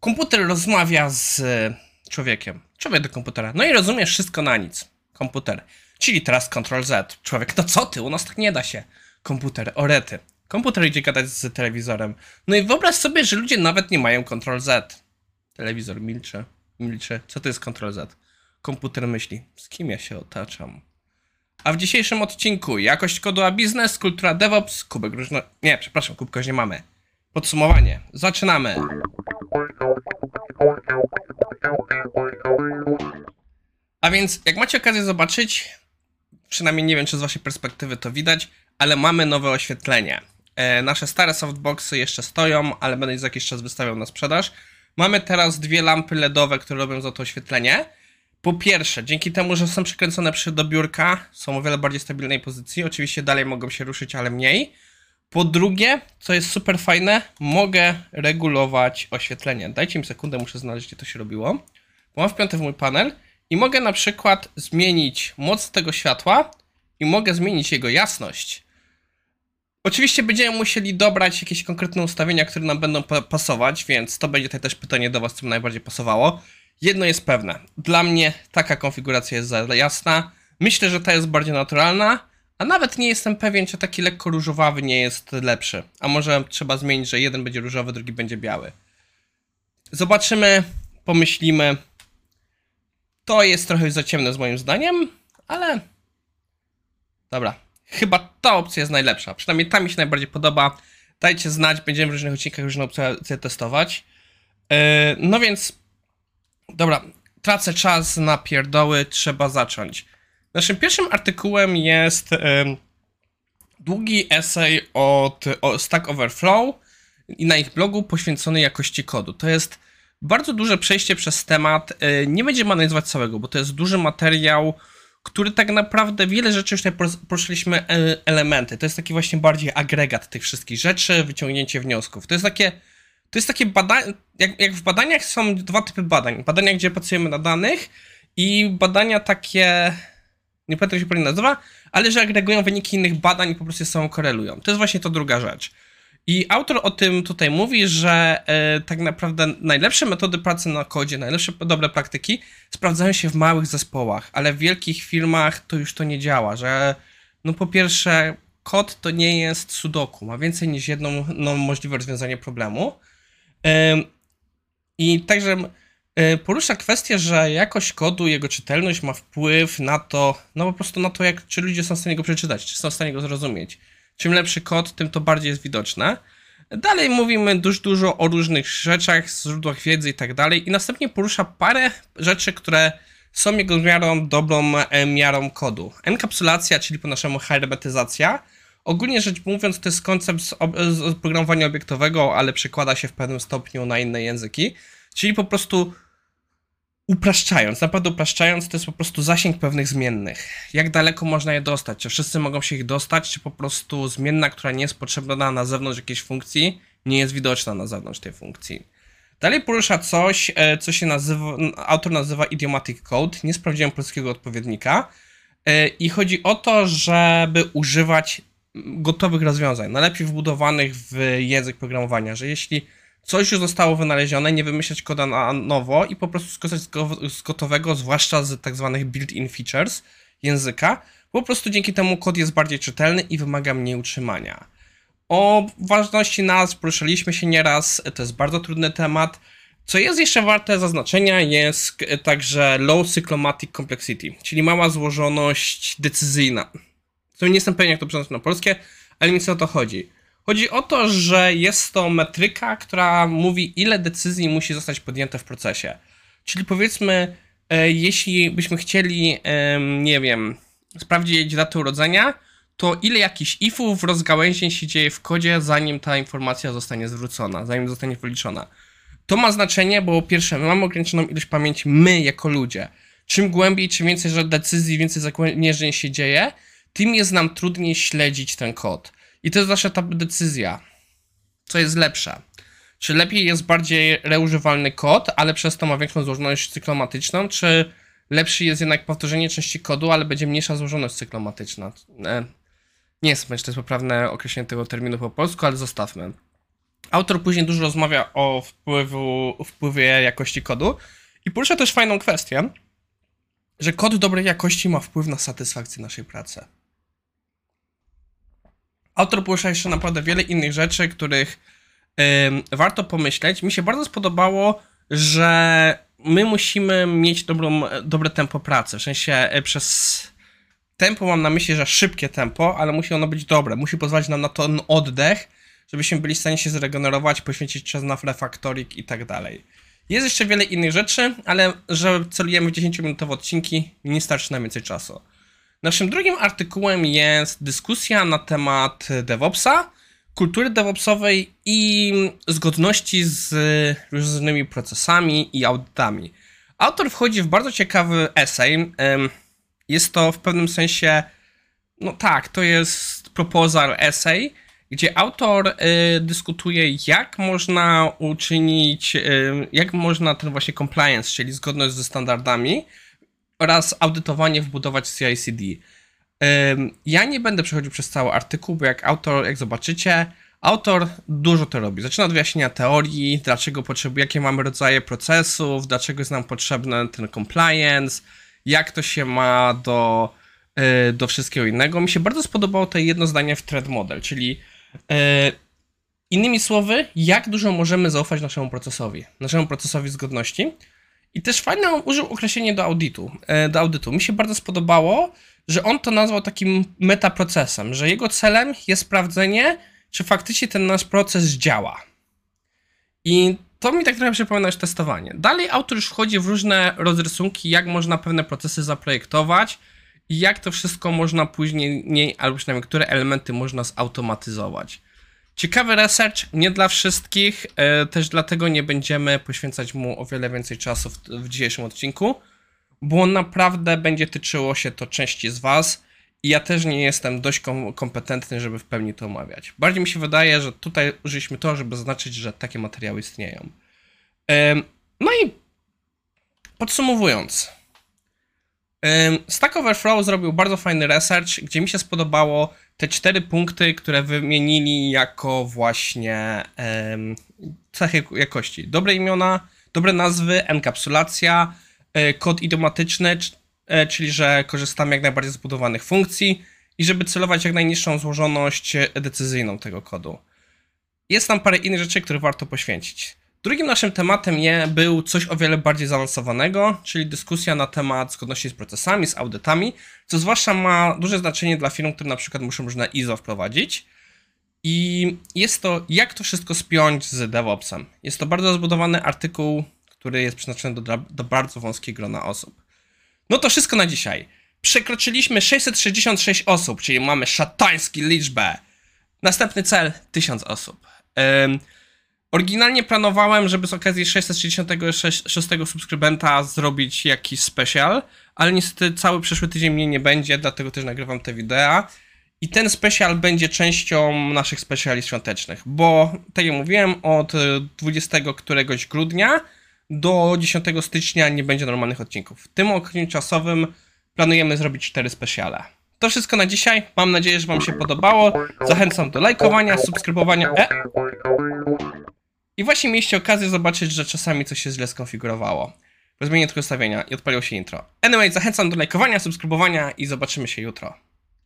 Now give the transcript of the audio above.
Komputer rozmawia z e, człowiekiem. Człowiek do komputera. No i rozumiesz wszystko na nic. Komputer. Czyli teraz Ctrl Z. Człowiek, no co ty, u nas tak nie da się. Komputer, orety. Komputer idzie gadać z telewizorem. No i wyobraź sobie, że ludzie nawet nie mają Ctrl Z. Telewizor milczy, milczy. Co to jest Ctrl Z? Komputer myśli, z kim ja się otaczam? A w dzisiejszym odcinku jakość kodu a biznes, kultura DevOps, kubek różno... Nie, przepraszam, kubka nie mamy. Podsumowanie. Zaczynamy. A więc, jak macie okazję zobaczyć, przynajmniej nie wiem, czy z waszej perspektywy to widać, ale mamy nowe oświetlenie. E, nasze stare softboxy jeszcze stoją, ale będę za jakiś czas wystawiał na sprzedaż. Mamy teraz dwie lampy LEDowe, które robią za to oświetlenie. Po pierwsze, dzięki temu, że są przykręcone przy do biurka, są o wiele bardziej stabilnej pozycji. Oczywiście dalej mogą się ruszyć, ale mniej. Po drugie, co jest super fajne, mogę regulować oświetlenie. Dajcie mi sekundę, muszę znaleźć, gdzie to się robiło. Mam wpięty w mój panel i mogę na przykład zmienić moc tego światła i mogę zmienić jego jasność. Oczywiście będziemy musieli dobrać jakieś konkretne ustawienia, które nam będą pasować, więc to będzie tutaj też pytanie do Was, co najbardziej pasowało. Jedno jest pewne, dla mnie taka konfiguracja jest za jasna. Myślę, że ta jest bardziej naturalna, a nawet nie jestem pewien, czy taki lekko różowawy nie jest lepszy. A może trzeba zmienić, że jeden będzie różowy, drugi będzie biały. Zobaczymy, pomyślimy. To jest trochę za ciemne z moim zdaniem, ale... Dobra, chyba ta opcja jest najlepsza. Przynajmniej ta mi się najbardziej podoba. Dajcie znać, będziemy w różnych odcinkach różne opcje testować. Yy, no więc, dobra, tracę czas na pierdoły, trzeba zacząć. Naszym pierwszym artykułem jest yy, długi esej od o Stack Overflow i na ich blogu poświęcony jakości kodu. To jest bardzo duże przejście przez temat. Yy, nie będziemy analizować całego, bo to jest duży materiał, który tak naprawdę wiele rzeczy już tutaj poruszyliśmy e, elementy. To jest taki właśnie bardziej agregat tych wszystkich rzeczy, wyciągnięcie wniosków. To jest takie, to jest takie badanie, jak, jak w badaniach są dwa typy badań. Badania, gdzie pracujemy na danych i badania takie, nie pamiętam jak się powinno nazywa, ale że agregują wyniki innych badań i po prostu sobą korelują. To jest właśnie to druga rzecz. I autor o tym tutaj mówi, że e, tak naprawdę najlepsze metody pracy na kodzie, najlepsze dobre praktyki sprawdzają się w małych zespołach, ale w wielkich firmach to już to nie działa, że no po pierwsze kod to nie jest sudoku, ma więcej niż jedno no, możliwe rozwiązanie problemu. I także porusza kwestię, że jakość kodu, jego czytelność ma wpływ na to, no po prostu na to, jak, czy ludzie są w stanie go przeczytać, czy są w stanie go zrozumieć. Czym lepszy kod, tym to bardziej jest widoczne. Dalej mówimy dość dużo o różnych rzeczach, źródłach wiedzy i tak dalej. I następnie porusza parę rzeczy, które są jego miarą, dobrą e, miarą kodu. Enkapsulacja, czyli po naszemu hermetyzacja. Ogólnie rzecz mówiąc, to jest koncept z, z programowania obiektowego, ale przekłada się w pewnym stopniu na inne języki. Czyli po prostu upraszczając, naprawdę upraszczając, to jest po prostu zasięg pewnych zmiennych. Jak daleko można je dostać? Czy wszyscy mogą się ich dostać, czy po prostu zmienna, która nie jest potrzebna na zewnątrz jakiejś funkcji, nie jest widoczna na zewnątrz tej funkcji? Dalej porusza coś, e, co się nazywa, autor nazywa idiomatic code. Nie sprawdziłem polskiego odpowiednika. E, I chodzi o to, żeby używać gotowych rozwiązań, najlepiej wbudowanych w język programowania, że jeśli coś już zostało wynalezione, nie wymyślać koda na nowo i po prostu skorzystać z gotowego, zwłaszcza z tak zwanych built-in features języka. Po prostu dzięki temu kod jest bardziej czytelny i wymaga mniej utrzymania. O ważności nazw poruszyliśmy się nieraz, to jest bardzo trudny temat. Co jest jeszcze warte zaznaczenia jest także low cyclomatic complexity, czyli mała złożoność decyzyjna. To nie jestem pewien jak to przeczytać na polskie, ale mi o to chodzi. Chodzi o to, że jest to metryka, która mówi, ile decyzji musi zostać podjęte w procesie. Czyli powiedzmy, e, jeśli byśmy chcieli, nie wiem, sprawdzić datę urodzenia, to ile jakichś ifów rozgałęzień się dzieje w kodzie, zanim ta informacja zostanie zwrócona, zanim zostanie wyliczona. To ma znaczenie, bo pierwsze, my mamy ograniczoną ilość pamięci, my jako ludzie. Czym głębiej, czym więcej że decyzji, więcej zagłębień się dzieje, tym jest nam trudniej śledzić ten kod. I to jest zawsze ta decyzja, co jest lepsze. Czy lepiej jest bardziej reużywalny kod, ale przez to ma większą złożoność cyklomatyczną, czy lepszy jest jednak powtórzenie części kodu, ale będzie mniejsza złożoność cyklomatyczna? E, nie jest, czy to jest poprawne określenie tego terminu po polsku, ale zostawmy. Autor później dużo rozmawia o wpływu, wpływie jakości kodu i porusza też fajną kwestię, że kod dobrej jakości ma wpływ na satysfakcję naszej pracy. Autor porusza jeszcze naprawdę wiele innych rzeczy, których warto pomyśleć. Mi się bardzo spodobało, że my musimy mieć dobrą, dobre tempo pracy. W sensie y, przez tempo mam na myśli, że szybkie tempo, ale musi ono być dobre. Musi pozwolić nam na ten oddech, żebyśmy byli w stanie się zregenerować, poświęcić czas na refaktorik i tak dalej. Jest jeszcze wiele innych rzeczy, ale że celujemy w 10-minutowe odcinki, nie starczy nam więcej czasu. Naszym drugim artykułem jest dyskusja na temat DevOpsa, kultury DevOpsowej i zgodności z różnymi procesami i audytami. Autor wchodzi w bardzo ciekawy esej. Jest to w pewnym sensie, no tak, to jest proposal essay, gdzie autor y, dyskutuje, jak można uczynić, y, jak można ten właśnie compliance, czyli zgodność ze standardami oraz audytowanie wbudować CI/CD. Y, ja nie będę przechodził przez cały artykuł, bo jak autor, jak zobaczycie, autor dużo to robi. Zaczyna od wyjaśnienia teorii, dlaczego potrzebuje, jakie mamy rodzaje procesów, dlaczego jest nam potrzebny ten compliance, jak to się ma do, y, do wszystkiego innego. Mi się bardzo spodobało to jedno zdanie w thread model, czyli E, innymi słowy, jak dużo możemy zaufać naszemu procesowi, naszemu procesowi zgodności. I też fajnie użył określenie do audytu, e, do audytu. Mi się bardzo spodobało, że on to nazwał takim metaprocesem, że jego celem jest sprawdzenie, czy faktycznie ten nasz proces działa. I to mi tak trochę przypomina już testowanie. Dalej autor już wchodzi w różne rozrysunki, jak można pewne procesy zaprojektować, i jak to wszystko można później, albo przynajmniej które elementy można zautomatyzować. Ciekawy research, nie dla wszystkich, e, też dlatego nie będziemy poświęcać mu o wiele więcej czasu w, w dzisiejszym odcinku, bo naprawdę będzie tyczyło się to części z Was i ja też nie jestem dość kom kompetentny, żeby w pełni to omawiać. Bardziej mi się wydaje, że tutaj użyliśmy to, żeby zaznaczyć, że takie materiały istnieją. No i podsumowując, Stack Overflow zrobił bardzo fajny research, gdzie mi się spodobało te cztery punkty, które wymienili jako właśnie um, cechy jakości. Dobre imiona, dobre nazwy, enkapsulacja, e, kod idiomatyczny, e, czyli że korzystamy jak najbardziej zbudowanych funkcji i żeby celować jak najniższą złożoność decyzyjną tego kodu. Jest tam parę innych rzeczy, które warto poświęcić. Drugim naszym tematem był coś o wiele bardziej zaawansowanego, czyli dyskusja na temat zgodności z procesami, z audytami, co zwłaszcza ma duże znaczenie dla firm, które na przykład muszą różne ISO wprowadzić. I jest to, jak to wszystko spiąć z DevOpsem. Jest to bardzo zbudowany artykuł, który jest przeznaczony do, do bardzo wąskiej grona osób. No to wszystko na dzisiaj. Przekroczyliśmy 666 osób, czyli mamy szatańską liczbę. Następny cel 1000 osób. Oryginalnie planowałem, żeby z okazji 666 subskrybenta zrobić jakiś special, ale niestety cały przyszły tydzień mnie nie będzie, dlatego też nagrywam te wideo. I ten special będzie częścią naszych speciali świątecznych, bo tak jak mówiłem, od 20 któregoś grudnia do 10 stycznia nie będzie normalnych odcinków. W tym okresie czasowym planujemy zrobić 4 speciale. To wszystko na dzisiaj. Mam nadzieję, że Wam się podobało. Zachęcam do lajkowania, subskrybowania. E? I właśnie mieliście okazję zobaczyć, że czasami coś się źle skonfigurowało. Po zmianie tego ustawienia i odpaliło się intro. Anyway, zachęcam do lajkowania, subskrybowania i zobaczymy się jutro.